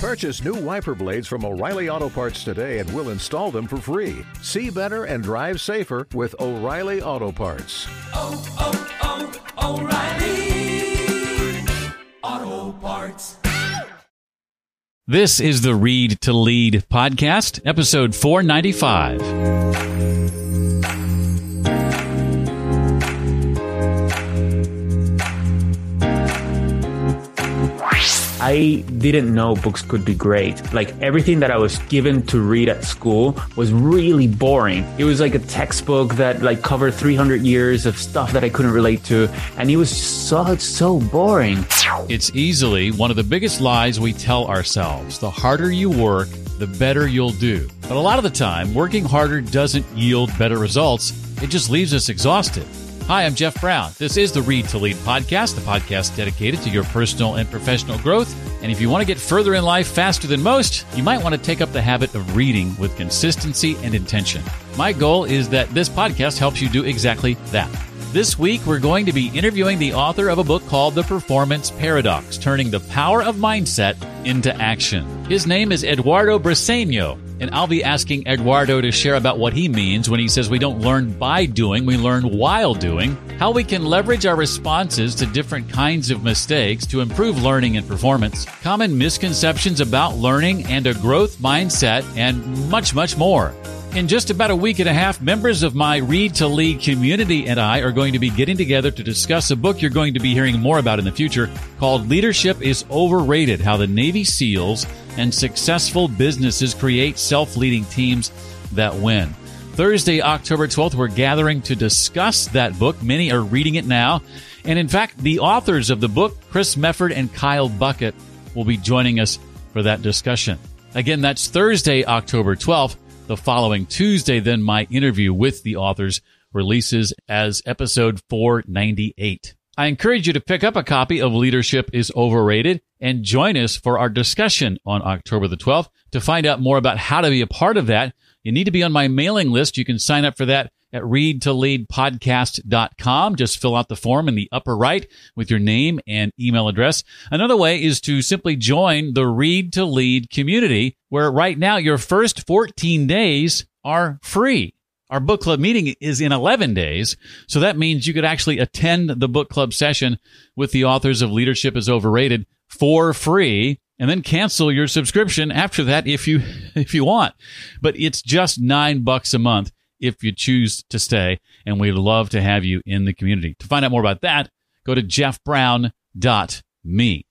Purchase new wiper blades from O'Reilly Auto Parts today and we'll install them for free. See better and drive safer with O'Reilly Auto Parts. Oh, oh, oh, O'Reilly Auto Parts. This is the Read to Lead podcast, episode 495. I didn't know books could be great. Like everything that I was given to read at school was really boring. It was like a textbook that like covered 300 years of stuff that I couldn't relate to. And it was so, so boring. It's easily one of the biggest lies we tell ourselves. The harder you work, the better you'll do. But a lot of the time, working harder doesn't yield better results. It just leaves us exhausted. Hi, I'm Jeff Brown. This is the Read to Lead podcast, the podcast dedicated to your personal and professional growth. And if you want to get further in life faster than most, you might want to take up the habit of reading with consistency and intention. My goal is that this podcast helps you do exactly that. This week, we're going to be interviewing the author of a book called The Performance Paradox Turning the Power of Mindset into Action. His name is Eduardo Briceño, and I'll be asking Eduardo to share about what he means when he says we don't learn by doing, we learn while doing, how we can leverage our responses to different kinds of mistakes to improve learning and performance, common misconceptions about learning and a growth mindset, and much, much more. In just about a week and a half, members of my Read to Lead community and I are going to be getting together to discuss a book you're going to be hearing more about in the future called Leadership is Overrated How the Navy SEALs and Successful Businesses Create Self Leading Teams That Win. Thursday, October 12th, we're gathering to discuss that book. Many are reading it now. And in fact, the authors of the book, Chris Mefford and Kyle Bucket, will be joining us for that discussion. Again, that's Thursday, October 12th. The following Tuesday, then my interview with the authors releases as episode 498. I encourage you to pick up a copy of Leadership is Overrated and join us for our discussion on October the 12th. To find out more about how to be a part of that, you need to be on my mailing list. You can sign up for that at readtoleadpodcast.com. Just fill out the form in the upper right with your name and email address. Another way is to simply join the Read to Lead community, where right now your first 14 days are free. Our book club meeting is in 11 days. So that means you could actually attend the book club session with the authors of Leadership is Overrated for free and then cancel your subscription after that if you if you want. But it's just 9 bucks a month if you choose to stay and we'd love to have you in the community. To find out more about that, go to jeffbrown.me.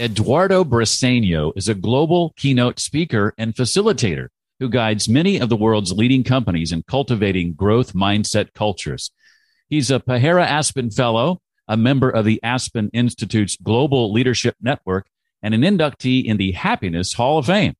Eduardo Briceño is a global keynote speaker and facilitator who guides many of the world's leading companies in cultivating growth mindset cultures. He's a Pahara Aspen Fellow, a member of the Aspen Institute's Global Leadership Network, and an inductee in the Happiness Hall of Fame.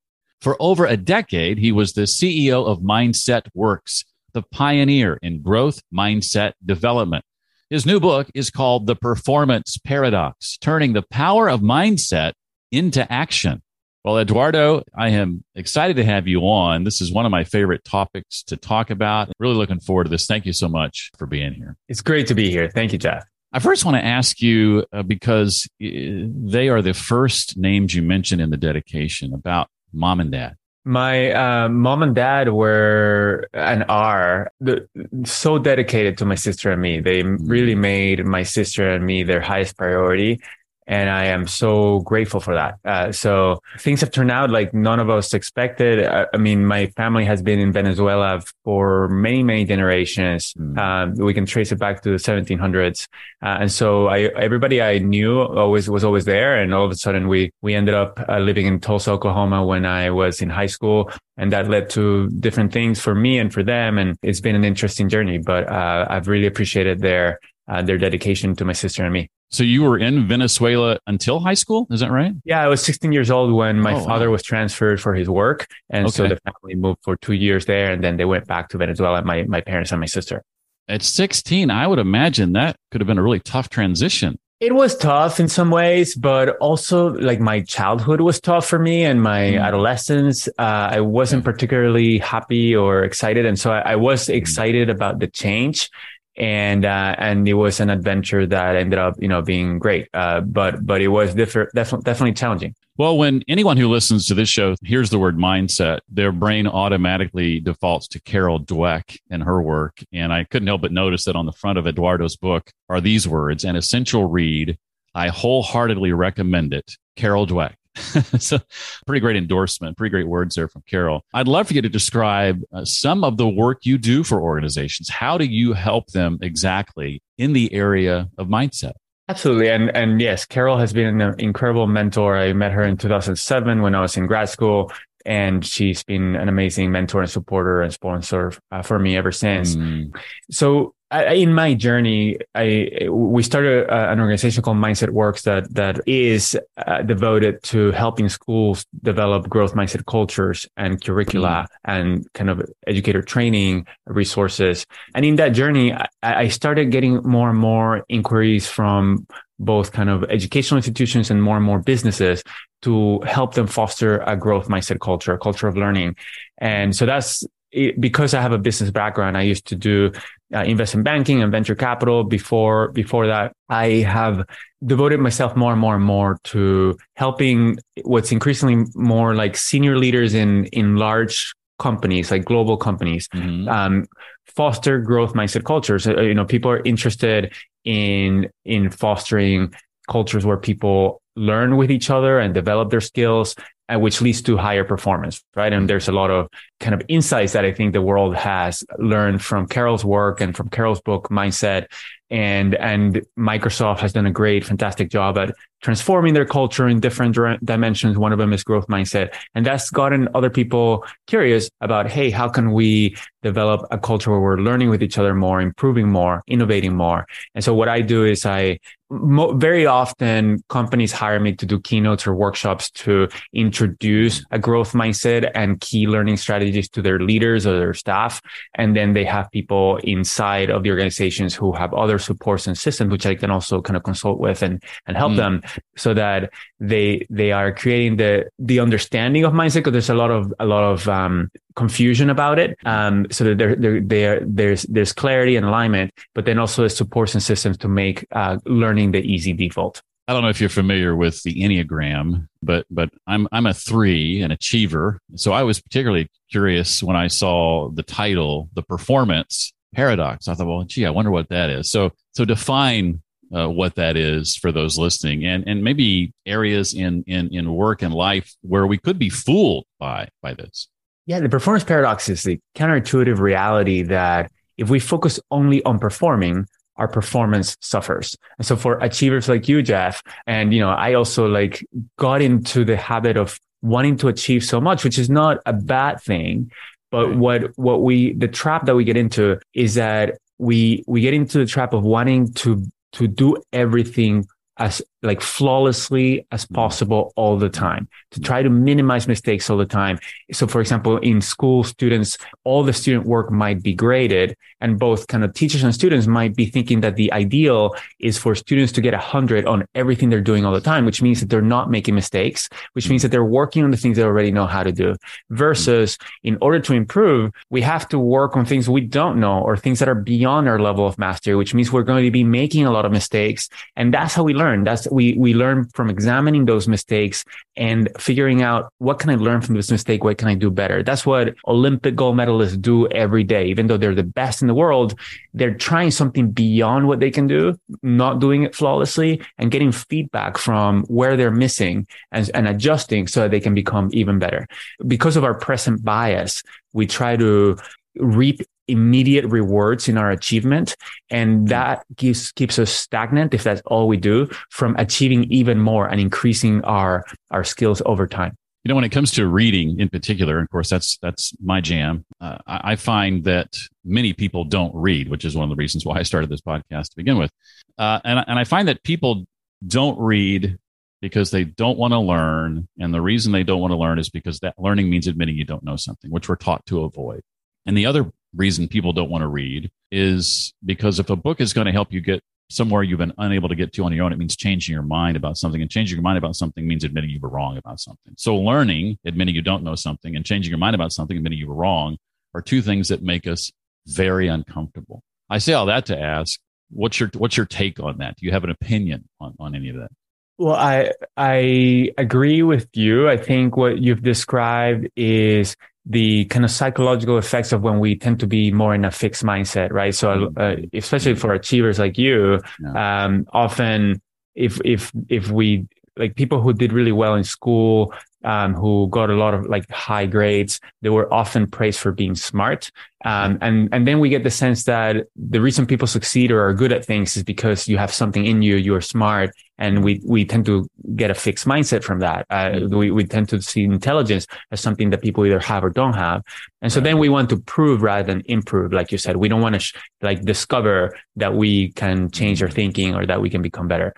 For over a decade, he was the CEO of Mindset Works, the pioneer in growth mindset development. His new book is called The Performance Paradox Turning the Power of Mindset into Action. Well, Eduardo, I am excited to have you on. This is one of my favorite topics to talk about. Really looking forward to this. Thank you so much for being here. It's great to be here. Thank you, Jeff. I first want to ask you uh, because uh, they are the first names you mentioned in the dedication about mom and dad. My uh, mom and dad were and are the, so dedicated to my sister and me. They really made my sister and me their highest priority and I am so grateful for that. Uh, so things have turned out like none of us expected. I, I, mean, my family has been in Venezuela for many, many generations. Mm. Um, we can trace it back to the 1700s, uh, and so I, everybody I knew always was always there. And all of a sudden, we we ended up uh, living in Tulsa, Oklahoma, when I was in high school, and that led to different things for me and for them. And it's been an interesting journey, but uh, I've really appreciated their uh, their dedication to my sister and me. So you were in Venezuela until high school, is that right? Yeah, I was 16 years old when my oh, father wow. was transferred for his work, and okay. so the family moved for two years there, and then they went back to Venezuela. My my parents and my sister. At 16, I would imagine that could have been a really tough transition. It was tough in some ways, but also like my childhood was tough for me and my mm. adolescence. Uh, I wasn't particularly happy or excited. And so I, I was mm. excited about the change and uh, and it was an adventure that ended up you know being great uh, but but it was different definitely definitely challenging Well, when anyone who listens to this show hears the word mindset, their brain automatically defaults to Carol Dweck and her work. And I couldn't help but notice that on the front of Eduardo's book are these words an essential read. I wholeheartedly recommend it. Carol Dweck. so, pretty great endorsement, pretty great words there from Carol. I'd love for you to describe uh, some of the work you do for organizations. How do you help them exactly in the area of mindset? Absolutely. And and yes, Carol has been an incredible mentor. I met her in 2007 when I was in grad school and she's been an amazing mentor and supporter and sponsor uh, for me ever since. Mm. So I, in my journey, I we started uh, an organization called Mindset Works that that is uh, devoted to helping schools develop growth mindset cultures and curricula mm. and kind of educator training resources. And in that journey, I, I started getting more and more inquiries from both kind of educational institutions and more and more businesses to help them foster a growth mindset culture, a culture of learning. And so that's it, because I have a business background, I used to do uh, investment banking and venture capital. Before before that, I have devoted myself more and more and more to helping what's increasingly more like senior leaders in in large companies, like global companies, mm-hmm. um, foster growth mindset cultures. Uh, you know, people are interested in in fostering cultures where people learn with each other and develop their skills which leads to higher performance, right? And there's a lot of kind of insights that I think the world has learned from Carol's work and from Carol's book, Mindset. And, and Microsoft has done a great, fantastic job at transforming their culture in different dimensions. One of them is growth mindset. And that's gotten other people curious about, Hey, how can we develop a culture where we're learning with each other more, improving more, innovating more? And so what I do is I mo- very often companies hire me to do keynotes or workshops to introduce a growth mindset and key learning strategies to their leaders or their staff. And then they have people inside of the organizations who have other supports and systems, which I can also kind of consult with and, and help mm. them so that they, they are creating the, the understanding of mindset. Cause there's a lot of, a lot of, um, confusion about it. Um, so that there, there, there, there's, there's clarity and alignment, but then also the supports and systems to make, uh, learning the easy default. I don't know if you're familiar with the Enneagram, but but I'm I'm a three, an achiever. So I was particularly curious when I saw the title, the performance paradox. I thought, well, gee, I wonder what that is. So so define uh, what that is for those listening, and and maybe areas in in in work and life where we could be fooled by by this. Yeah, the performance paradox is the counterintuitive reality that if we focus only on performing, our performance suffers. And so for achievers like you, Jeff, and you know, I also like got into the habit of wanting to achieve so much, which is not a bad thing. But what what we the trap that we get into is that we we get into the trap of wanting to to do everything as like flawlessly as mm-hmm. possible all the time to try to minimize mistakes all the time. So, for example, in school, students, all the student work might be graded, and both kind of teachers and students might be thinking that the ideal is for students to get a hundred on everything they're doing all the time, which means that they're not making mistakes, which means that they're working on the things they already know how to do. Versus, in order to improve, we have to work on things we don't know or things that are beyond our level of mastery, which means we're going to be making a lot of mistakes, and that's how we learn. That's we we learn from examining those mistakes and figuring out what can I learn from this mistake? What can I do better? That's what Olympic gold medalists do every day. Even though they're the best in the world, they're trying something beyond what they can do, not doing it flawlessly and getting feedback from where they're missing and, and adjusting so that they can become even better. Because of our present bias, we try to reap immediate rewards in our achievement. And mm-hmm. that gives, keeps us stagnant if that's all we do from achieving even more and increasing our, our skills over time. You know, when it comes to reading in particular, of course, that's that's my jam. Uh, I find that many people don't read, which is one of the reasons why I started this podcast to begin with. Uh, and and I find that people don't read because they don't want to learn, and the reason they don't want to learn is because that learning means admitting you don't know something, which we're taught to avoid. And the other reason people don't want to read is because if a book is going to help you get somewhere you've been unable to get to on your own, it means changing your mind about something. And changing your mind about something means admitting you were wrong about something. So learning, admitting you don't know something, and changing your mind about something, admitting you were wrong, are two things that make us very uncomfortable. I say all that to ask, what's your what's your take on that? Do you have an opinion on, on any of that? Well, I I agree with you. I think what you've described is the kind of psychological effects of when we tend to be more in a fixed mindset, right? So, uh, mm-hmm. especially for achievers like you, yeah. um, often if if if we like people who did really well in school um, who got a lot of like high grades. They were often praised for being smart. Um, and, and then we get the sense that the reason people succeed or are good at things is because you have something in you, you're smart. And we, we tend to get a fixed mindset from that. Uh, mm-hmm. we, we tend to see intelligence as something that people either have or don't have. And so then we want to prove rather than improve. Like you said, we don't want to sh- like discover that we can change our thinking or that we can become better.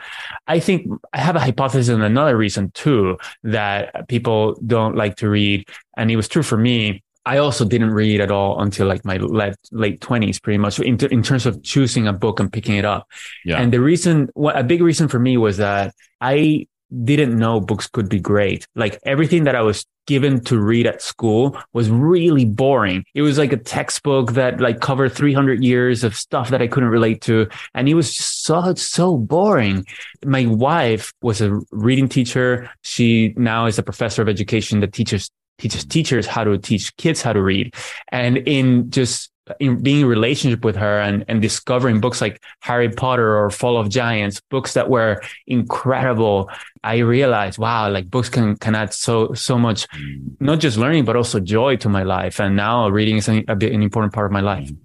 I think I have a hypothesis and another reason too that people don't like to read. And it was true for me I also didn't read at all until like my late late twenties, pretty much in, in terms of choosing a book and picking it up. Yeah. And the reason, what a big reason for me was that I didn't know books could be great. Like everything that I was given to read at school was really boring. It was like a textbook that like covered 300 years of stuff that I couldn't relate to. And it was just so, so boring. My wife was a reading teacher. She now is a professor of education that teaches teaches teachers how to teach kids how to read. And in just in being in relationship with her and, and discovering books like Harry Potter or Fall of Giants, books that were incredible, I realized, wow, like books can, can add so, so much, mm. not just learning, but also joy to my life. And now reading is an, a bit, an important part of my life. Mm.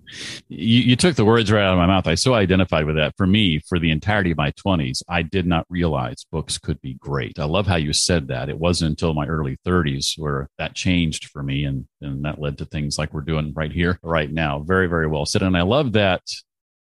You, you took the words right out of my mouth. I so identified with that. For me, for the entirety of my 20s, I did not realize books could be great. I love how you said that. It wasn't until my early 30s where that changed for me. And, and that led to things like we're doing right here, right now. Very, very well said. And I love that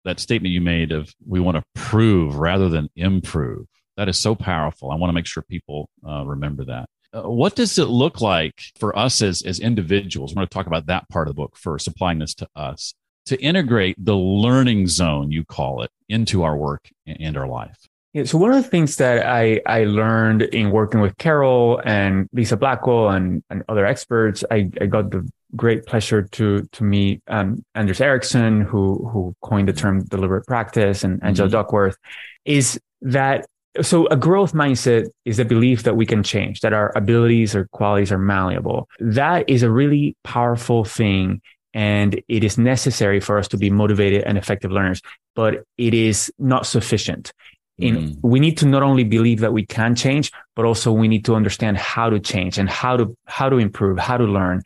that statement you made of we want to prove rather than improve. That is so powerful. I want to make sure people uh, remember that. Uh, what does it look like for us as, as individuals? I'm going to talk about that part of the book first, applying this to us to integrate the learning zone, you call it, into our work and our life. Yeah, so one of the things that I, I learned in working with Carol and Lisa Blackwell and, and other experts, I, I got the great pleasure to to meet um, Anders Ericsson, who who coined the term deliberate practice, and Angela mm-hmm. Duckworth, is that so a growth mindset is a belief that we can change, that our abilities or qualities are malleable. That is a really powerful thing. And it is necessary for us to be motivated and effective learners, but it is not sufficient. In, mm. we need to not only believe that we can change, but also we need to understand how to change and how to, how to improve, how to learn.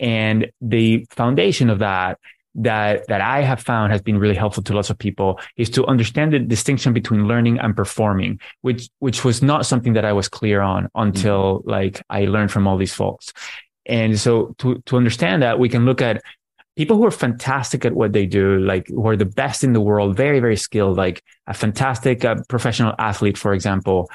And the foundation of that that that I have found has been really helpful to lots of people is to understand the distinction between learning and performing, which which was not something that I was clear on until mm-hmm. like I learned from all these folks. And so to to understand that, we can look at people who are fantastic at what they do, like who are the best in the world, very very skilled, like a fantastic uh, professional athlete, for example.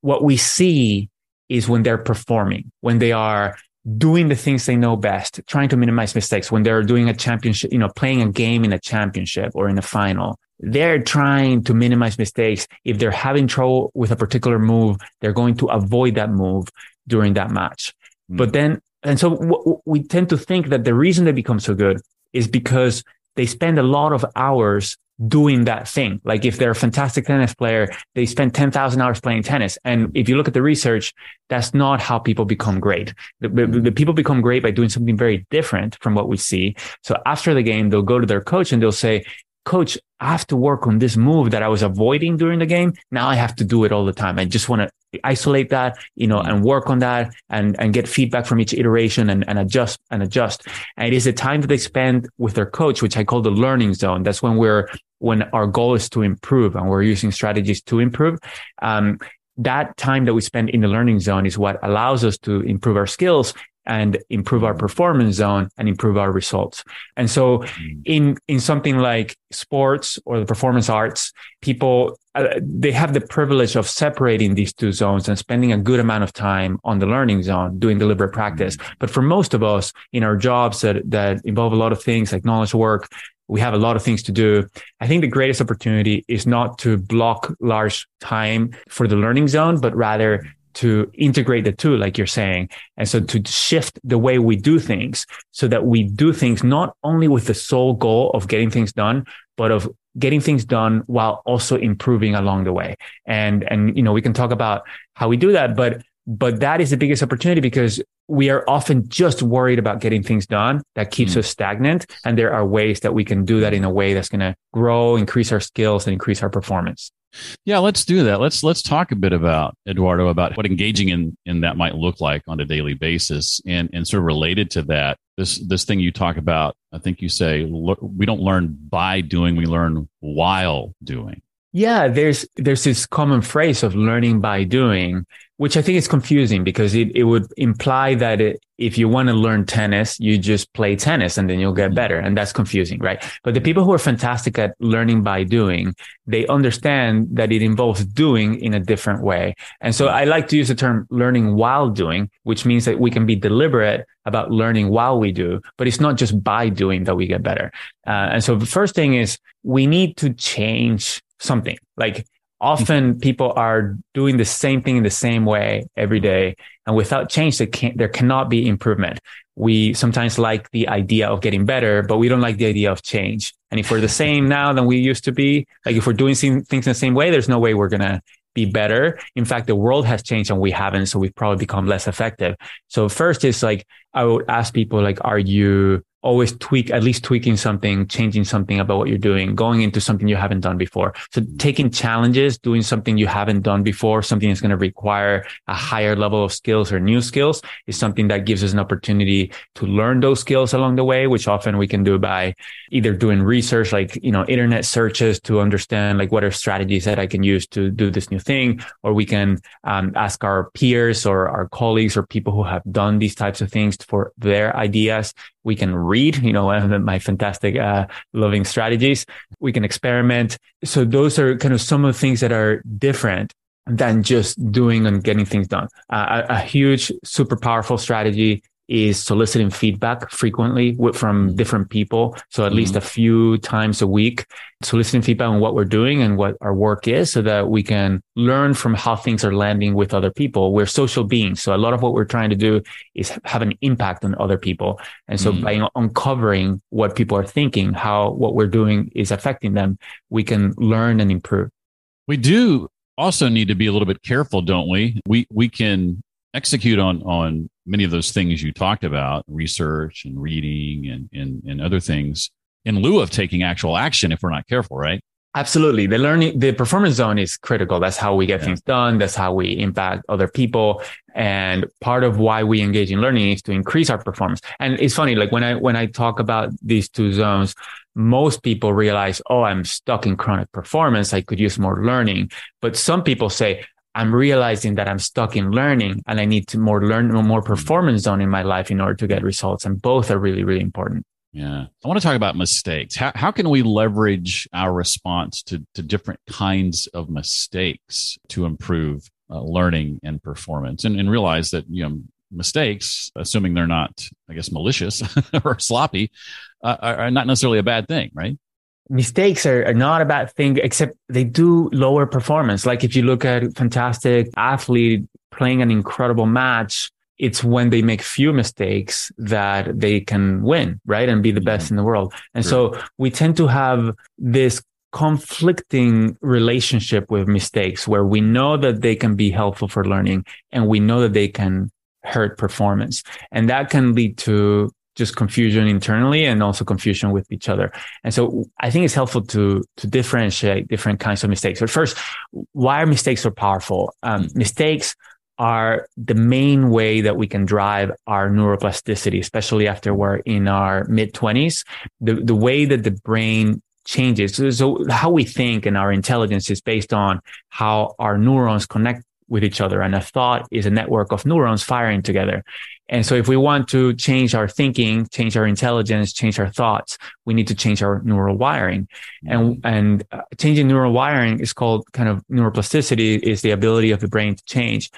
What we see is when they're performing, when they are doing the things they know best, trying to minimize mistakes when they're doing a championship, you know, playing a game in a championship or in a final. They're trying to minimize mistakes. If they're having trouble with a particular move, they're going to avoid that move during that match. Mm. But then, and so w- we tend to think that the reason they become so good is because they spend a lot of hours doing that thing. Like if they're a fantastic tennis player, they spend 10,000 hours playing tennis. And if you look at the research, that's not how people become great. The, the, people become great by doing something very different from what we see. So after the game, they'll go to their coach and they'll say, coach, I have to work on this move that I was avoiding during the game. Now I have to do it all the time. I just want to isolate that, you know, and work on that and, and get feedback from each iteration and, and adjust and adjust. And it is the time that they spend with their coach, which I call the learning zone. That's when we're, when our goal is to improve and we're using strategies to improve. Um, that time that we spend in the learning zone is what allows us to improve our skills and improve our performance zone and improve our results. And so mm. in, in something like sports or the performance arts, people, uh, they have the privilege of separating these two zones and spending a good amount of time on the learning zone, doing deliberate practice. Mm. But for most of us in our jobs that, that involve a lot of things like knowledge work, we have a lot of things to do. I think the greatest opportunity is not to block large time for the learning zone, but rather to integrate the two, like you're saying. And so to shift the way we do things so that we do things not only with the sole goal of getting things done, but of getting things done while also improving along the way. And, and, you know, we can talk about how we do that, but, but that is the biggest opportunity because we are often just worried about getting things done that keeps mm. us stagnant. And there are ways that we can do that in a way that's going to grow, increase our skills and increase our performance. Yeah, let's do that. Let's let's talk a bit about Eduardo about what engaging in in that might look like on a daily basis, and and sort of related to that, this this thing you talk about. I think you say we don't learn by doing, we learn while doing. Yeah, there's there's this common phrase of learning by doing, which I think is confusing because it, it would imply that it, if you want to learn tennis, you just play tennis and then you'll get mm-hmm. better. And that's confusing, right? But the people who are fantastic at learning by doing, they understand that it involves doing in a different way. And so I like to use the term learning while doing, which means that we can be deliberate about learning while we do, but it's not just by doing that we get better. Uh, and so the first thing is we need to change something. Like mm-hmm. often people are doing the same thing in the same way every day and without change there, can, there cannot be improvement. We sometimes like the idea of getting better but we don't like the idea of change. And if we're the same now than we used to be like if we're doing things in the same way there's no way we're going to be better. In fact the world has changed and we haven't so we've probably become less effective. So first is like i would ask people like are you always tweak, at least tweaking something, changing something about what you're doing, going into something you haven't done before. So taking challenges, doing something you haven't done before, something that's going to require a higher level of skills or new skills is something that gives us an opportunity to learn those skills along the way, which often we can do by either doing research, like, you know, internet searches to understand like what are strategies that I can use to do this new thing, or we can um, ask our peers or our colleagues or people who have done these types of things for their ideas we can read, you know, my fantastic, uh, loving strategies. We can experiment. So those are kind of some of the things that are different than just doing and getting things done. Uh, a, a huge, super powerful strategy is soliciting feedback frequently from different people. So at mm-hmm. least a few times a week, soliciting feedback on what we're doing and what our work is so that we can learn from how things are landing with other people. We're social beings. So a lot of what we're trying to do is have an impact on other people. And so mm-hmm. by uncovering what people are thinking, how what we're doing is affecting them, we can learn and improve. We do also need to be a little bit careful, don't we? We we can execute on on many of those things you talked about, research and reading and, and, and other things in lieu of taking actual action if we're not careful, right? Absolutely. The learning, the performance zone is critical. That's how we get yeah. things done. That's how we impact other people. And part of why we engage in learning is to increase our performance. And it's funny, like when I, when I talk about these two zones, most people realize, oh, I'm stuck in chronic performance. I could use more learning. But some people say, I'm realizing that I'm stuck in learning and I need to more learn more performance zone in my life in order to get results. And both are really, really important. Yeah. I want to talk about mistakes. How, how can we leverage our response to, to different kinds of mistakes to improve uh, learning and performance and, and realize that, you know, mistakes, assuming they're not, I guess, malicious or sloppy, uh, are, are not necessarily a bad thing, right? Mistakes are, are, not a bad thing, except they do lower performance. Like if you look at a fantastic athlete playing an incredible match, it's when they make few mistakes that they can win, right? And be the best mm-hmm. in the world. And sure. so we tend to have this conflicting relationship with mistakes where we know that they can be helpful for learning and we know that they can hurt performance. And that can lead to just confusion internally and also confusion with each other. And so I think it's helpful to to differentiate different kinds of mistakes. But first, why are mistakes so powerful? Um, mistakes are the main way that we can drive our neuroplasticity, especially after we're in our mid twenties. The the way that the brain changes. So, so how we think and our intelligence is based on how our neurons connect with each other. And a thought is a network of neurons firing together. And so if we want to change our thinking, change our intelligence, change our thoughts, we need to change our neural wiring. And, and uh, changing neural wiring is called kind of neuroplasticity is the ability of the brain to change.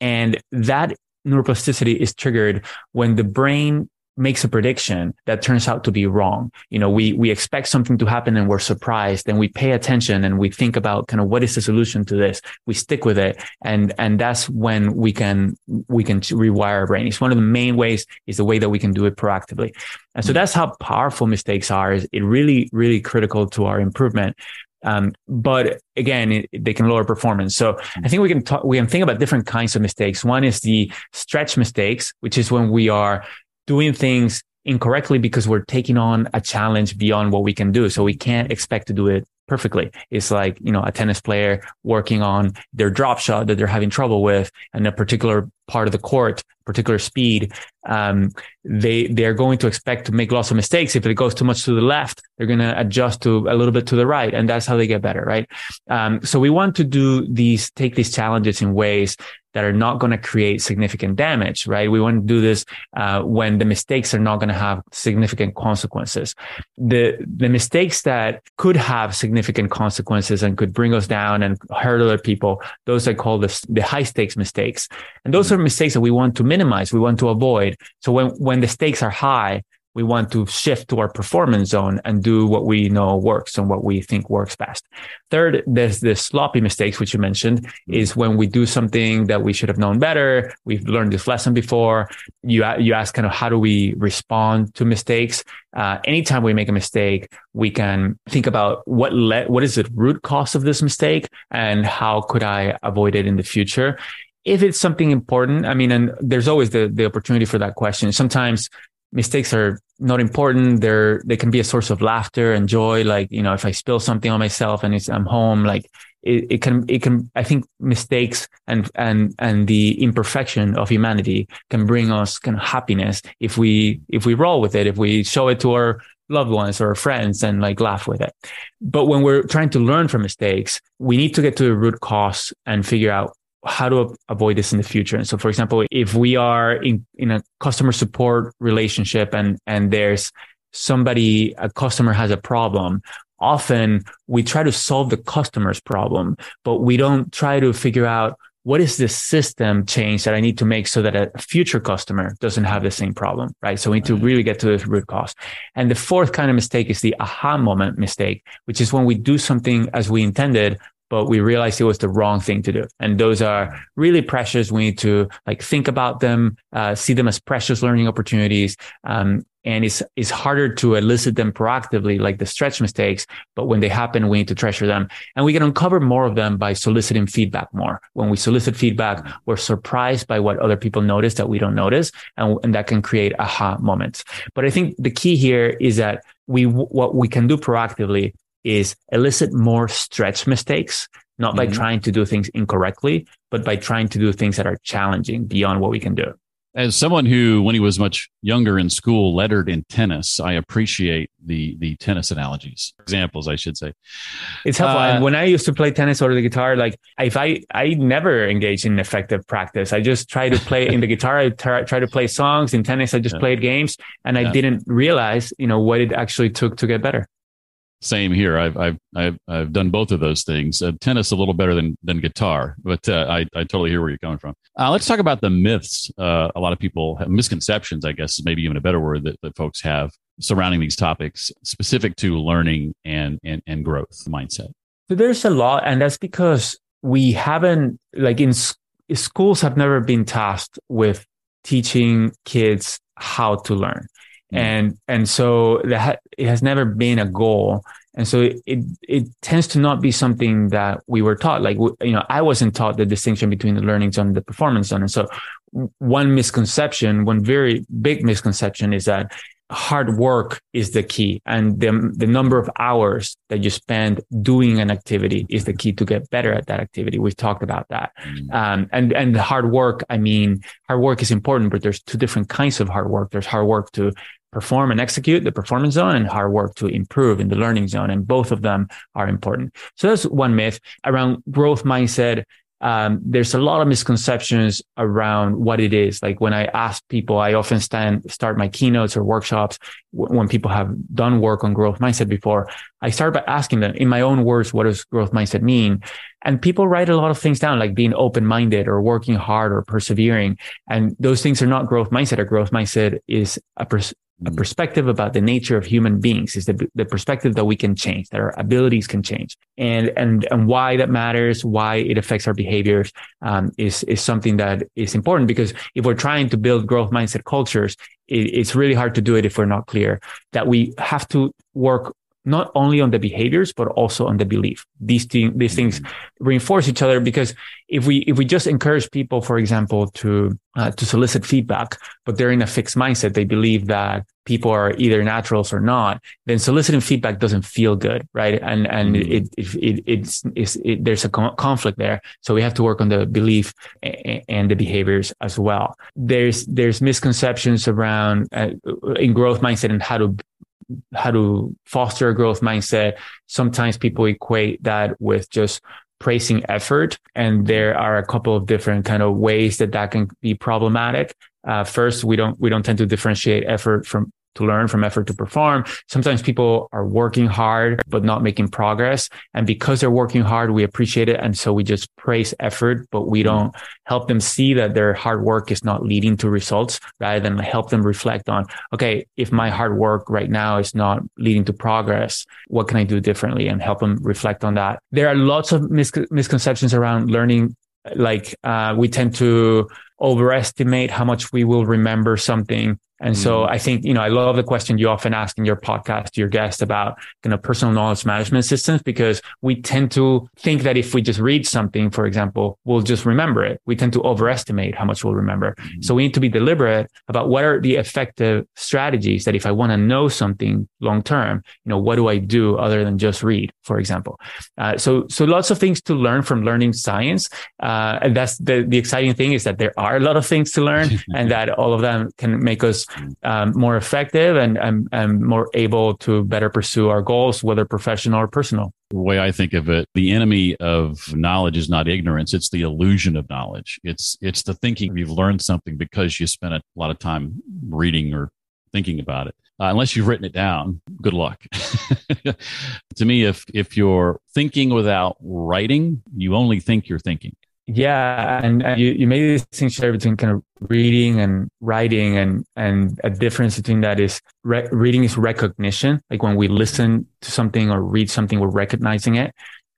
And that neuroplasticity is triggered when the brain makes a prediction that turns out to be wrong. You know, we, we expect something to happen and we're surprised and we pay attention and we think about kind of what is the solution to this. We stick with it. And, and that's when we can, we can rewire our brain. It's one of the main ways is the way that we can do it proactively. And so that's how powerful mistakes are. Is it really, really critical to our improvement. Um, but again, it, they can lower performance. So I think we can talk, we can think about different kinds of mistakes. One is the stretch mistakes, which is when we are doing things incorrectly because we're taking on a challenge beyond what we can do. So we can't expect to do it perfectly. It's like, you know, a tennis player working on their drop shot that they're having trouble with and a particular part of the court, particular speed. Um, they, they're going to expect to make lots of mistakes. If it goes too much to the left, they're going to adjust to a little bit to the right. And that's how they get better. Right. Um, so we want to do these, take these challenges in ways that are not going to create significant damage, right? We want to do this uh, when the mistakes are not going to have significant consequences. The the mistakes that could have significant consequences and could bring us down and hurt other people, those I call the the high stakes mistakes, and those are mistakes that we want to minimize, we want to avoid. So when when the stakes are high, we want to shift to our performance zone and do what we know works and what we think works best. Third, there's the sloppy mistakes, which you mentioned, is when we do something that we should have known better. We've learned this lesson before. You, you ask kind of how do we respond to mistakes? Uh, anytime we make a mistake, we can think about what le- what is the root cause of this mistake and how could I avoid it in the future? if it's something important, I mean, and there's always the, the opportunity for that question. Sometimes mistakes are not important. They're, they can be a source of laughter and joy. Like, you know, if I spill something on myself and it's, I'm home, like it, it can, it can, I think mistakes and, and, and the imperfection of humanity can bring us kind of happiness if we, if we roll with it, if we show it to our loved ones or our friends and like laugh with it. But when we're trying to learn from mistakes, we need to get to the root cause and figure out how to avoid this in the future. And so, for example, if we are in, in a customer support relationship and, and there's somebody, a customer has a problem, often we try to solve the customer's problem, but we don't try to figure out what is the system change that I need to make so that a future customer doesn't have the same problem, right? So we need to really get to the root cause. And the fourth kind of mistake is the aha moment mistake, which is when we do something as we intended, but we realized it was the wrong thing to do. And those are really precious. We need to like think about them, uh, see them as precious learning opportunities. Um, and it's, it's harder to elicit them proactively, like the stretch mistakes. But when they happen, we need to treasure them and we can uncover more of them by soliciting feedback more. When we solicit feedback, we're surprised by what other people notice that we don't notice. And, and that can create aha moments. But I think the key here is that we, what we can do proactively is elicit more stretch mistakes, not by mm-hmm. trying to do things incorrectly, but by trying to do things that are challenging beyond what we can do. As someone who, when he was much younger in school, lettered in tennis, I appreciate the the tennis analogies, examples, I should say. It's helpful. Uh, and when I used to play tennis or the guitar, like if I I never engaged in effective practice. I just try to play in the guitar. I try, try to play songs. In tennis, I just yeah. played games, and I didn't realize, you know, what it actually took to get better. Same here. I've I've I've, I've done both of those things. Uh, tennis a little better than than guitar, but uh, I I totally hear where you're coming from. Uh, let's talk about the myths. Uh, a lot of people have misconceptions. I guess is maybe even a better word that, that folks have surrounding these topics, specific to learning and and and growth mindset. So there's a lot, and that's because we haven't like in schools have never been tasked with teaching kids how to learn. Mm. and and so that it has never been a goal. And so it, it, it tends to not be something that we were taught. Like you know i wasn't taught the distinction between the learning zone and the performance zone. And so one misconception one very big misconception is that hard work is the key. And the, the number of hours that you spend doing an activity is the key to get better at that activity. We've talked about that. Mm. um, and and hard work i mean hard work is important but there's two different kinds of hard work. There's hard work to perform and execute the performance zone and hard work to improve in the learning zone. And both of them are important. So that's one myth around growth mindset. um, there's a lot of misconceptions around what it is. Like when I ask people, I often stand, start my keynotes or workshops w- when people have done work on growth mindset before. I start by asking them in my own words, what does growth mindset mean? And people write a lot of things down, like being open minded or working hard or persevering. And those things are not growth mindset. A growth mindset is a, pers- a perspective about the nature of human beings is the, the perspective that we can change, that our abilities can change and, and, and why that matters, why it affects our behaviors, um, is, is something that is important because if we're trying to build growth mindset cultures, it, it's really hard to do it if we're not clear that we have to work not only on the behaviors but also on the belief these, these things mm-hmm. reinforce each other because if we if we just encourage people for example to uh, to solicit feedback but they're in a fixed mindset they believe that people are either naturals or not then soliciting feedback doesn't feel good right and and mm-hmm. it, it, it it's, it's it, there's a conflict there so we have to work on the belief and the behaviors as well there's there's misconceptions around uh, in growth mindset and how to how to foster a growth mindset. Sometimes people equate that with just praising effort. And there are a couple of different kind of ways that that can be problematic. Uh, first, we don't, we don't tend to differentiate effort from to learn from effort to perform. Sometimes people are working hard, but not making progress. And because they're working hard, we appreciate it. And so we just praise effort, but we don't help them see that their hard work is not leading to results rather than help them reflect on, okay, if my hard work right now is not leading to progress, what can I do differently and help them reflect on that? There are lots of mis- misconceptions around learning. Like, uh, we tend to overestimate how much we will remember something and mm-hmm. so I think, you know, I love the question you often ask in your podcast to your guest about kind of personal knowledge management systems because we tend to think that if we just read something, for example, we'll just remember it. We tend to overestimate how much we'll remember. Mm-hmm. So we need to be deliberate about what are the effective strategies that if I want to know something long term, you know, what do I do other than just read, for example? Uh, so, so lots of things to learn from learning science. Uh, and that's the, the exciting thing is that there are a lot of things to learn and that all of them can make us um, more effective and, and, and more able to better pursue our goals, whether professional or personal. The way I think of it, the enemy of knowledge is not ignorance; it's the illusion of knowledge. It's it's the thinking you've learned something because you spent a lot of time reading or thinking about it. Uh, unless you've written it down, good luck. to me, if if you're thinking without writing, you only think you're thinking. Yeah, and, and you, you made this distinction between kind of reading and writing, and and a difference between that is re- reading is recognition. Like when we listen to something or read something, we're recognizing it.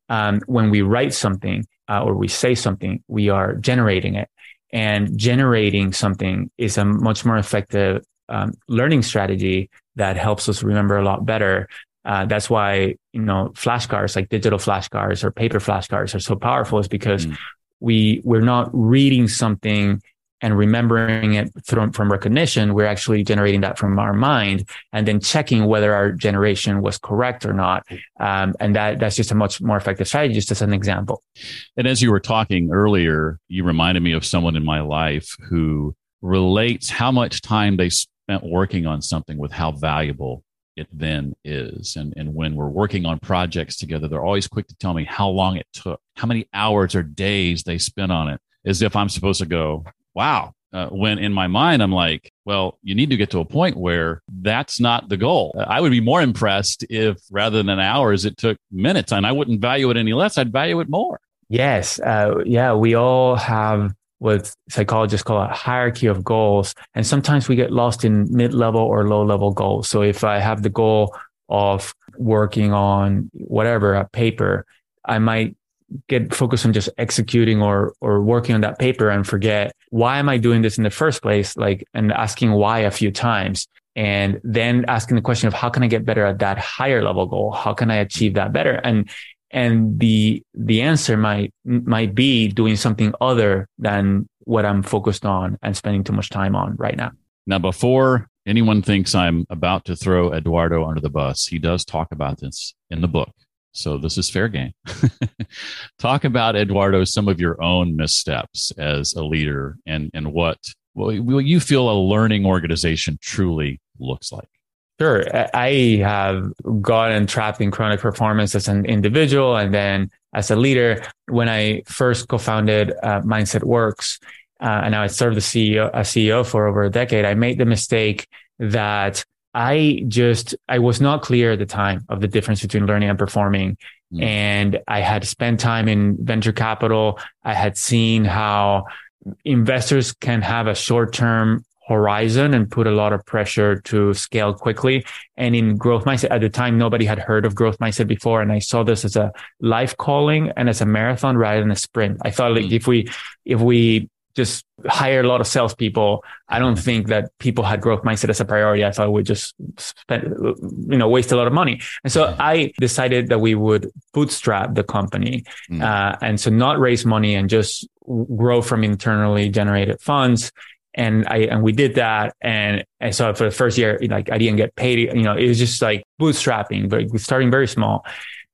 Um, when we write something uh, or we say something, we are generating it, and generating something is a much more effective um, learning strategy that helps us remember a lot better uh, that's why you know flashcards like digital flashcards or paper flashcards are so powerful is because mm we we're not reading something and remembering it from, from recognition, we're actually generating that from our mind and then checking whether our generation was correct or not. Um, and that, that's just a much more effective strategy, just as an example. And as you were talking earlier, you reminded me of someone in my life who relates how much time they spent working on something with how valuable it then is. And, and when we're working on projects together, they're always quick to tell me how long it took, how many hours or days they spent on it, as if I'm supposed to go, wow. Uh, when in my mind, I'm like, well, you need to get to a point where that's not the goal. I would be more impressed if rather than hours, it took minutes and I wouldn't value it any less. I'd value it more. Yes. Uh, yeah. We all have what psychologists call a hierarchy of goals. And sometimes we get lost in mid level or low level goals. So if I have the goal of working on whatever, a paper, I might get focused on just executing or or working on that paper and forget why am I doing this in the first place? Like and asking why a few times. And then asking the question of how can I get better at that higher level goal? How can I achieve that better? And and the the answer might might be doing something other than what I'm focused on and spending too much time on right now. Now, before anyone thinks I'm about to throw Eduardo under the bus, he does talk about this in the book. So this is fair game. talk about Eduardo some of your own missteps as a leader and and what well, you feel a learning organization truly looks like. Sure. I have gotten trapped in chronic performance as an individual and then as a leader. When I first co-founded uh, Mindset Works, uh, and I served the CEO, CEO for over a decade, I made the mistake that I just, I was not clear at the time of the difference between learning and performing. Mm. And I had spent time in venture capital. I had seen how investors can have a short term horizon and put a lot of pressure to scale quickly. And in growth mindset at the time, nobody had heard of growth mindset before. And I saw this as a life calling and as a marathon rather than a sprint. I thought like mm. if we, if we just hire a lot of salespeople. I don't think that people had growth mindset as a priority. I thought we would just spend, you know, waste a lot of money. And so I decided that we would bootstrap the company, mm. uh, and so not raise money and just grow from internally generated funds. And I and we did that, and and so for the first year, like I didn't get paid. You know, it was just like bootstrapping, but starting very small.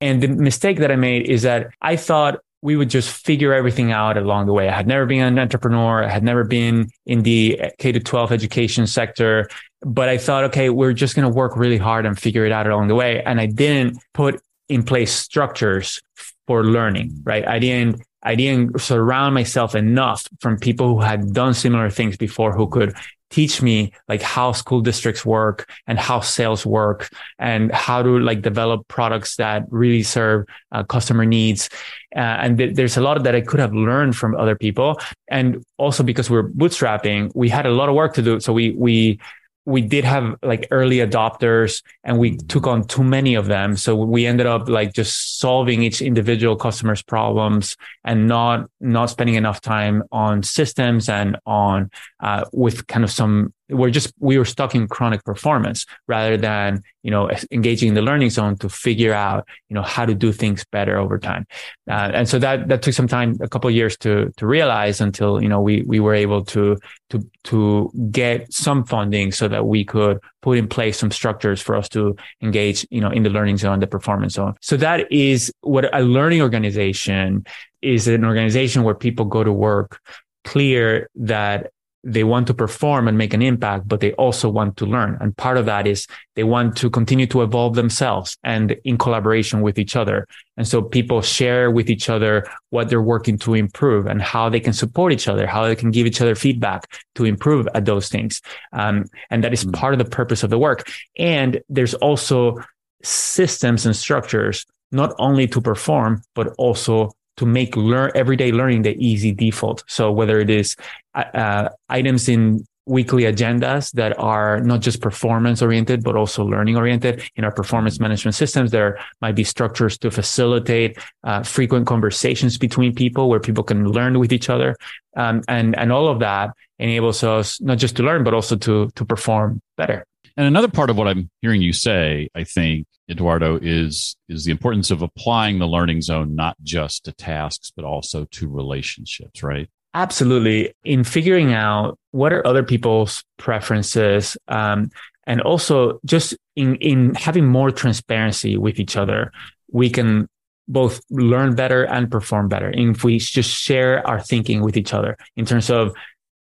And the mistake that I made is that I thought we would just figure everything out along the way. I had never been an entrepreneur. I had never been in the K to 12 education sector, but I thought, okay, we're just going to work really hard and figure it out along the way. And I didn't put in place structures for learning, right? I didn't, I didn't surround myself enough from people who had done similar things before who could teach me like how school districts work and how sales work and how to like develop products that really serve uh, customer needs. Uh, and th- there's a lot of that I could have learned from other people. And also because we're bootstrapping, we had a lot of work to do. So we, we, we did have like early adopters and we took on too many of them. So we ended up like just solving each individual customer's problems and not, not spending enough time on systems and on, uh, with kind of some we're just we were stuck in chronic performance rather than you know engaging in the learning zone to figure out you know how to do things better over time. Uh, and so that that took some time a couple years to to realize until you know we we were able to to to get some funding so that we could put in place some structures for us to engage you know in the learning zone the performance zone. So that is what a learning organization is an organization where people go to work clear that they want to perform and make an impact, but they also want to learn. And part of that is they want to continue to evolve themselves and in collaboration with each other. And so people share with each other what they're working to improve and how they can support each other, how they can give each other feedback to improve at those things. Um, and that is mm-hmm. part of the purpose of the work. And there's also systems and structures, not only to perform, but also to make learn everyday learning the easy default. So whether it is uh, uh, items in weekly agendas that are not just performance oriented, but also learning oriented. In our performance management systems, there might be structures to facilitate uh, frequent conversations between people where people can learn with each other. Um, and, and all of that enables us not just to learn, but also to, to perform better. And another part of what I'm hearing you say, I think, Eduardo, is is the importance of applying the learning zone not just to tasks, but also to relationships, right? Absolutely. In figuring out what are other people's preferences, um, and also just in in having more transparency with each other, we can both learn better and perform better. And if we just share our thinking with each other in terms of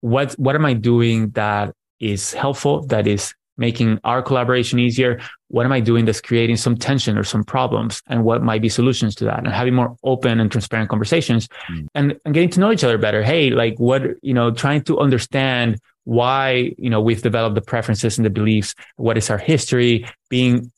what what am I doing that is helpful, that is making our collaboration easier? What am I doing that's creating some tension or some problems? And what might be solutions to that? And having more open and transparent conversations mm. and, and getting to know each other better. Hey, like what, you know, trying to understand why you know we've developed the preferences and the beliefs what is our history being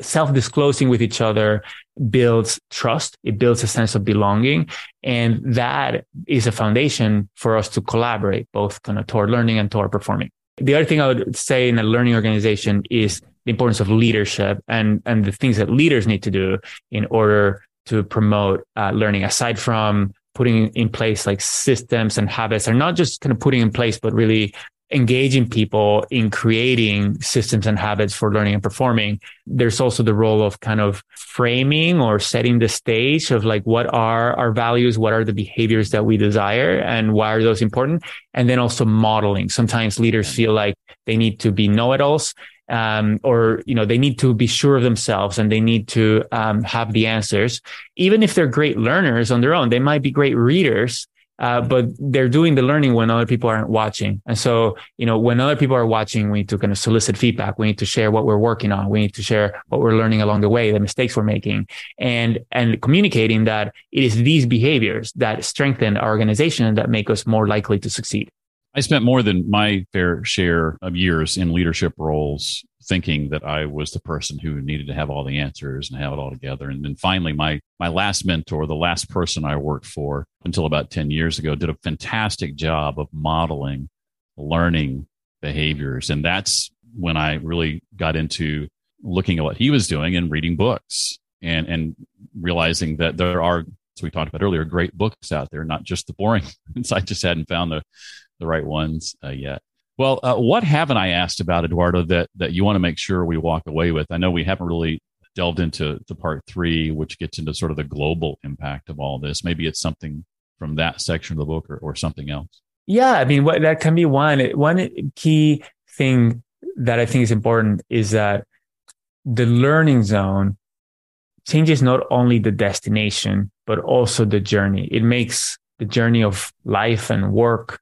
self-disclosing with each other builds trust it builds a sense of belonging and that is a foundation for us to collaborate both kind of toward learning and toward performing the other thing I would say in a learning organization is the importance of leadership and, and the things that leaders need to do in order to promote uh, learning. Aside from putting in place like systems and habits are not just kind of putting in place, but really engaging people in creating systems and habits for learning and performing. There's also the role of kind of framing or setting the stage of like, what are our values? What are the behaviors that we desire and why are those important? And then also modeling. Sometimes leaders feel like they need to be know-it-alls. Um, or you know they need to be sure of themselves and they need to um, have the answers even if they're great learners on their own they might be great readers uh, but they're doing the learning when other people aren't watching. And so, you know, when other people are watching, we need to kind of solicit feedback. We need to share what we're working on. We need to share what we're learning along the way, the mistakes we're making, and and communicating that it is these behaviors that strengthen our organization that make us more likely to succeed. I spent more than my fair share of years in leadership roles thinking that I was the person who needed to have all the answers and have it all together. And then finally, my my last mentor, the last person I worked for until about 10 years ago, did a fantastic job of modeling learning behaviors. And that's when I really got into looking at what he was doing and reading books and and realizing that there are we talked about earlier great books out there not just the boring ones i just hadn't found the the right ones uh, yet well, uh, what haven't I asked about, Eduardo, that, that you want to make sure we walk away with? I know we haven't really delved into the part three, which gets into sort of the global impact of all this. Maybe it's something from that section of the book or, or something else. Yeah, I mean, what, that can be one. One key thing that I think is important is that the learning zone changes not only the destination, but also the journey. It makes the journey of life and work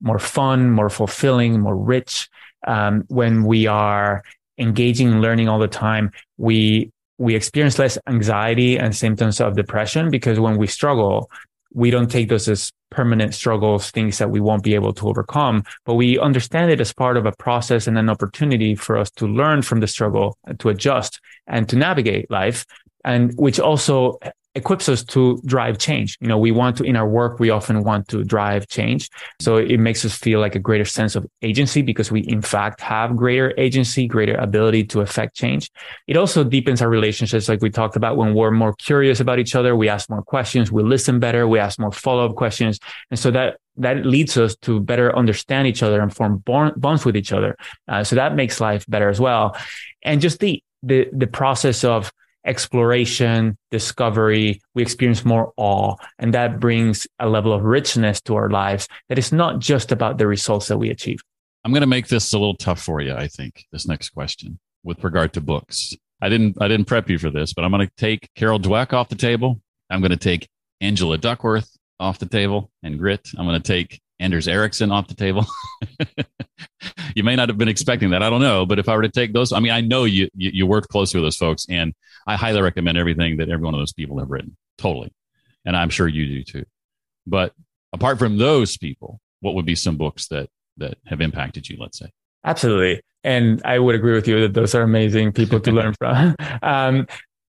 more fun, more fulfilling, more rich. Um, when we are engaging in learning all the time, we we experience less anxiety and symptoms of depression because when we struggle, we don't take those as permanent struggles, things that we won't be able to overcome, but we understand it as part of a process and an opportunity for us to learn from the struggle, to adjust and to navigate life. And which also equips us to drive change. You know, we want to, in our work, we often want to drive change. So it makes us feel like a greater sense of agency because we, in fact, have greater agency, greater ability to affect change. It also deepens our relationships, like we talked about when we're more curious about each other. We ask more questions, we listen better, we ask more follow up questions. And so that that leads us to better understand each other and form bonds with each other. Uh, so that makes life better as well. And just the, the, the process of exploration, discovery, we experience more awe. And that brings a level of richness to our lives that is not just about the results that we achieve. I'm going to make this a little tough for you, I think, this next question with regard to books. I didn't I didn't prep you for this, but I'm going to take Carol Dweck off the table. I'm going to take Angela Duckworth off the table and grit. I'm going to take Anders Ericsson off the table. you may not have been expecting that. I don't know. But if I were to take those, I mean, I know you, you, you worked closely with those folks, and I highly recommend everything that every one of those people have written. Totally. And I'm sure you do too. But apart from those people, what would be some books that, that have impacted you, let's say? Absolutely. And I would agree with you that those are amazing people to learn from. Um,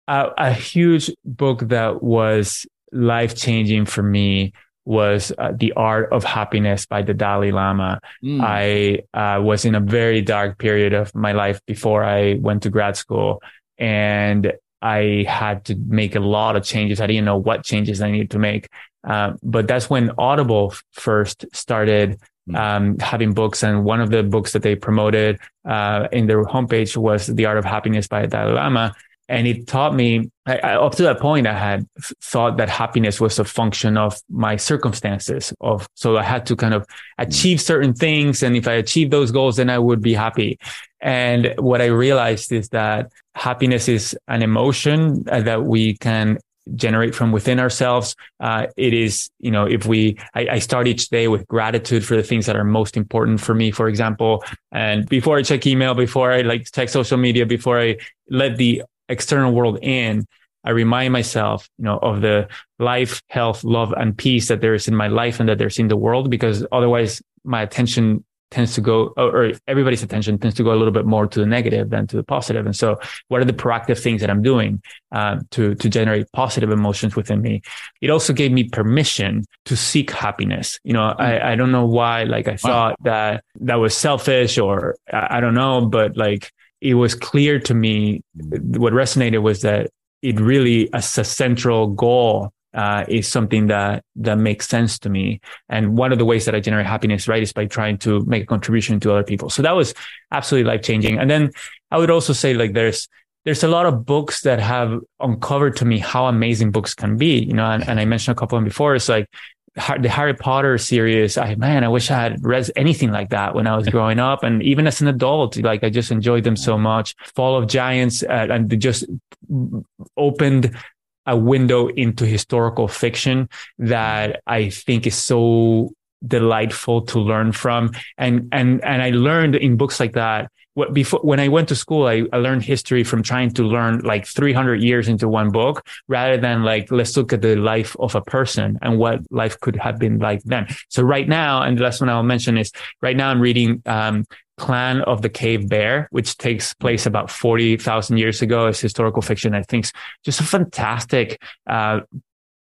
a huge book that was life changing for me was uh, The Art of Happiness by the Dalai Lama. Mm. I uh, was in a very dark period of my life before I went to grad school and I had to make a lot of changes. I didn't know what changes I needed to make. Uh, but that's when Audible first started hmm. um, having books. And one of the books that they promoted uh, in their homepage was The Art of Happiness by Dalai Lama and it taught me I, I, up to that point i had thought that happiness was a function of my circumstances of so i had to kind of achieve certain things and if i achieve those goals then i would be happy and what i realized is that happiness is an emotion that we can generate from within ourselves. Uh, it is, you know, if we, I, I, start each day with gratitude for the things that are most important for me, for example. And before I check email, before I like check social media, before I let the external world in, I remind myself, you know, of the life, health, love, and peace that there is in my life and that there's in the world, because otherwise my attention tends to go, or everybody's attention tends to go a little bit more to the negative than to the positive. And so, what are the proactive things that I'm doing uh, to to generate positive emotions within me? It also gave me permission to seek happiness. You know, I, I don't know why, like I thought wow. that that was selfish, or I, I don't know, but like it was clear to me what resonated was that it really as a central goal uh, is something that that makes sense to me. And one of the ways that I generate happiness, right, is by trying to make a contribution to other people. So that was absolutely life changing. And then I would also say like there's there's a lot of books that have uncovered to me how amazing books can be. You know, and, and I mentioned a couple of them before. It's like the Harry Potter series, I man, I wish I had read anything like that when I was growing up, and even as an adult, like I just enjoyed them so much. Fall of Giants, uh, and just opened a window into historical fiction that I think is so delightful to learn from. And, and, and I learned in books like that. What, before when I went to school, I, I learned history from trying to learn like 300 years into one book rather than like, let's look at the life of a person and what life could have been like then. So right now, and the last one I'll mention is right now I'm reading, um, Clan of the Cave Bear, which takes place about 40,000 years ago as historical fiction. I think just a fantastic, uh,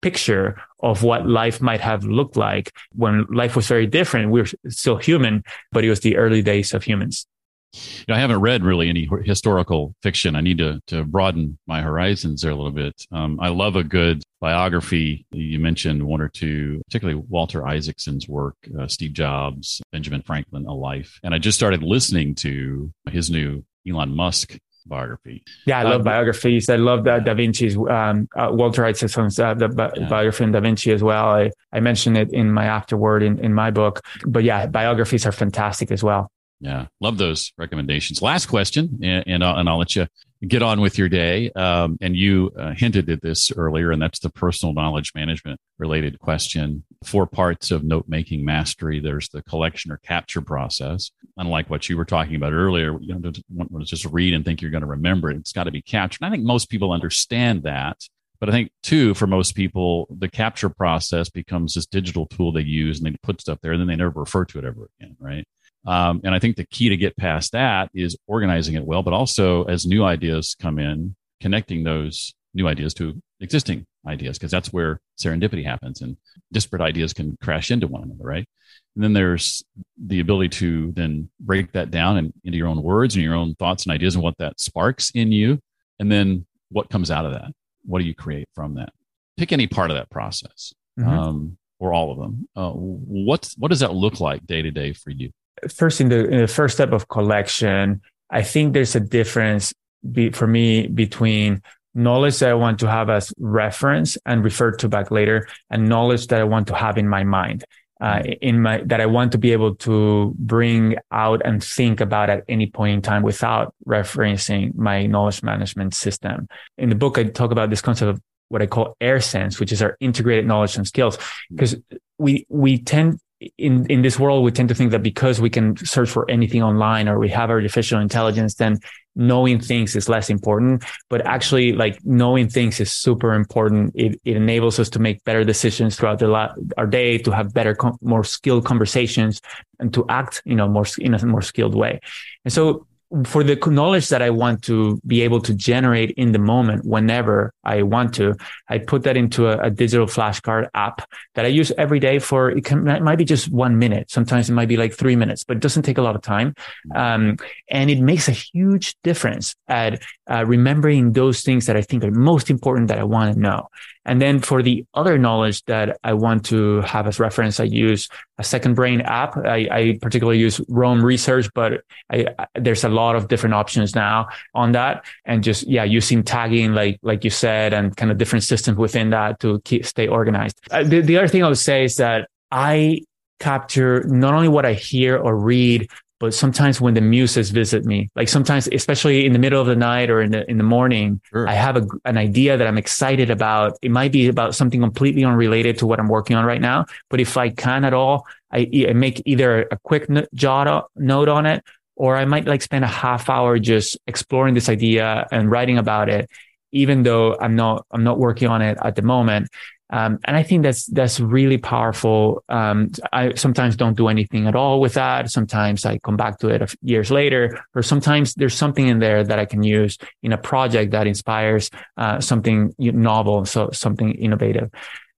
picture of what life might have looked like when life was very different. We were still human, but it was the early days of humans. You know, I haven't read really any historical fiction. I need to to broaden my horizons there a little bit. Um, I love a good biography. You mentioned one or two, particularly Walter Isaacson's work, uh, Steve Jobs, Benjamin Franklin, A Life. And I just started listening to his new Elon Musk biography. Yeah, I love um, biographies. I love that Da Vinci's um, uh, Walter Isaacson's uh, the bi- yeah. biography on Da Vinci as well. I, I mentioned it in my afterword in, in my book. But yeah, biographies are fantastic as well. Yeah, love those recommendations. Last question, and, and, I'll, and I'll let you get on with your day. Um, and you uh, hinted at this earlier, and that's the personal knowledge management related question. Four parts of note making mastery there's the collection or capture process. Unlike what you were talking about earlier, you don't want to just read and think you're going to remember it. It's got to be captured. And I think most people understand that. But I think, too, for most people, the capture process becomes this digital tool they use and they put stuff there and then they never refer to it ever again, right? Um, and I think the key to get past that is organizing it well, but also as new ideas come in, connecting those new ideas to existing ideas, because that's where serendipity happens and disparate ideas can crash into one another, right? And then there's the ability to then break that down and into your own words and your own thoughts and ideas and what that sparks in you. And then what comes out of that? What do you create from that? Pick any part of that process. Mm-hmm. Um, or all of them. Uh, what what does that look like day to day for you? First in the, in the first step of collection, I think there's a difference be, for me between knowledge that I want to have as reference and refer to back later and knowledge that I want to have in my mind. Uh, in my that I want to be able to bring out and think about at any point in time without referencing my knowledge management system. In the book, I talk about this concept of what I call air sense, which is our integrated knowledge and skills, because we we tend in in this world we tend to think that because we can search for anything online or we have artificial intelligence then knowing things is less important. But actually like knowing things is super important. It, it enables us to make better decisions throughout la- our day to have better more skilled conversations and to act you know more in a more skilled way. And so for the knowledge that I want to be able to generate in the moment whenever I want to, I put that into a, a digital flashcard app that I use every day for it, can, it might be just one minute. Sometimes it might be like three minutes, but it doesn't take a lot of time. Um, and it makes a huge difference at uh, remembering those things that I think are most important that I want to know. And then for the other knowledge that I want to have as reference, I use a second brain app. I, I particularly use Roam Research, but I, there's a lot of different options now on that. And just, yeah, using tagging, like, like you said, and kind of different systems within that to keep, stay organized. Uh, the, the other thing I would say is that I capture not only what I hear or read, but sometimes when the muses visit me, like sometimes, especially in the middle of the night or in the in the morning, sure. I have a, an idea that I'm excited about. It might be about something completely unrelated to what I'm working on right now. But if I can at all, I, I make either a quick jot note on it, or I might like spend a half hour just exploring this idea and writing about it, even though I'm not I'm not working on it at the moment. Um, and I think that's that's really powerful. Um, I sometimes don't do anything at all with that. Sometimes I come back to it years later, or sometimes there's something in there that I can use in a project that inspires uh, something novel, so something innovative.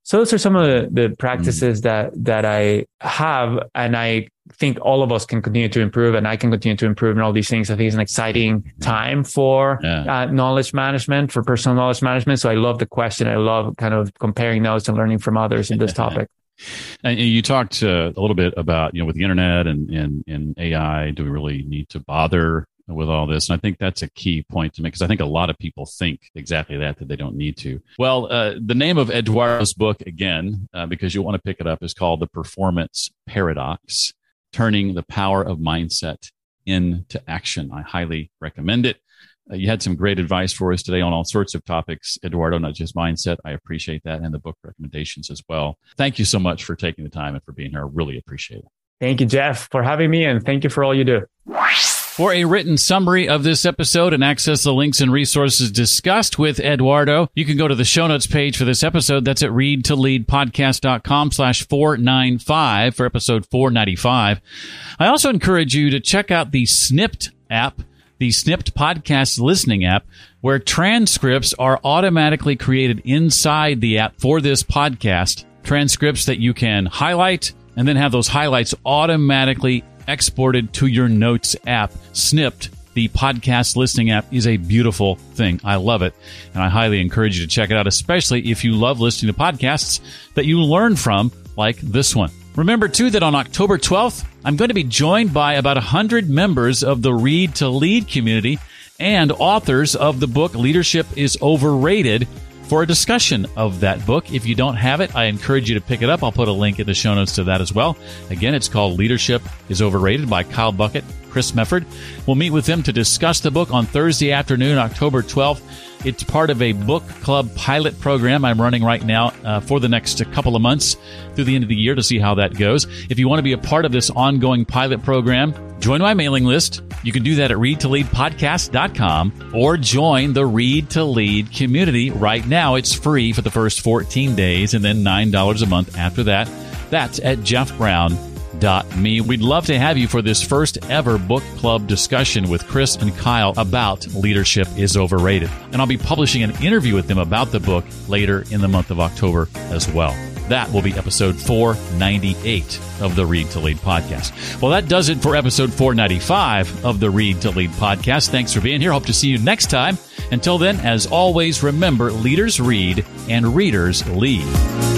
So those are some of the, the practices mm. that that I have, and I think all of us can continue to improve, and I can continue to improve in all these things. I think it's an exciting time for yeah. uh, knowledge management, for personal knowledge management. So I love the question. I love kind of comparing notes and learning from others in this topic. And you talked uh, a little bit about you know with the internet and, and and AI, do we really need to bother with all this. And I think that's a key point to make because I think a lot of people think exactly that, that they don't need to. Well, uh, the name of Eduardo's book, again, uh, because you want to pick it up, is called The Performance Paradox Turning the Power of Mindset into Action. I highly recommend it. Uh, you had some great advice for us today on all sorts of topics, Eduardo, not just mindset. I appreciate that and the book recommendations as well. Thank you so much for taking the time and for being here. I really appreciate it. Thank you, Jeff, for having me, and thank you for all you do. For a written summary of this episode and access the links and resources discussed with Eduardo, you can go to the show notes page for this episode. That's at readtoleadpodcast.com slash 495 for episode 495. I also encourage you to check out the Snipd app, the Snipd podcast listening app, where transcripts are automatically created inside the app for this podcast. Transcripts that you can highlight and then have those highlights automatically exported to your notes app. Snipd, the podcast listening app, is a beautiful thing. I love it. And I highly encourage you to check it out, especially if you love listening to podcasts that you learn from, like this one. Remember, too, that on October 12th, I'm going to be joined by about 100 members of the Read to Lead community and authors of the book Leadership is Overrated for a discussion of that book. If you don't have it, I encourage you to pick it up. I'll put a link in the show notes to that as well. Again, it's called Leadership is Overrated by Kyle Bucket, Chris Mefford. We'll meet with them to discuss the book on Thursday afternoon, October 12th. It's part of a book club pilot program I'm running right now uh, for the next couple of months through the end of the year to see how that goes. If you want to be a part of this ongoing pilot program, join my mailing list. You can do that at readtoleadpodcast.com or join the Read to Lead community right now. It's free for the first 14 days and then $9 a month after that. That's at Jeff Brown me. We'd love to have you for this first ever book club discussion with Chris and Kyle about leadership is overrated. And I'll be publishing an interview with them about the book later in the month of October as well. That will be episode 498 of the Read to Lead podcast. Well, that does it for episode 495 of the Read to Lead podcast. Thanks for being here. Hope to see you next time. Until then, as always, remember leaders read and readers lead.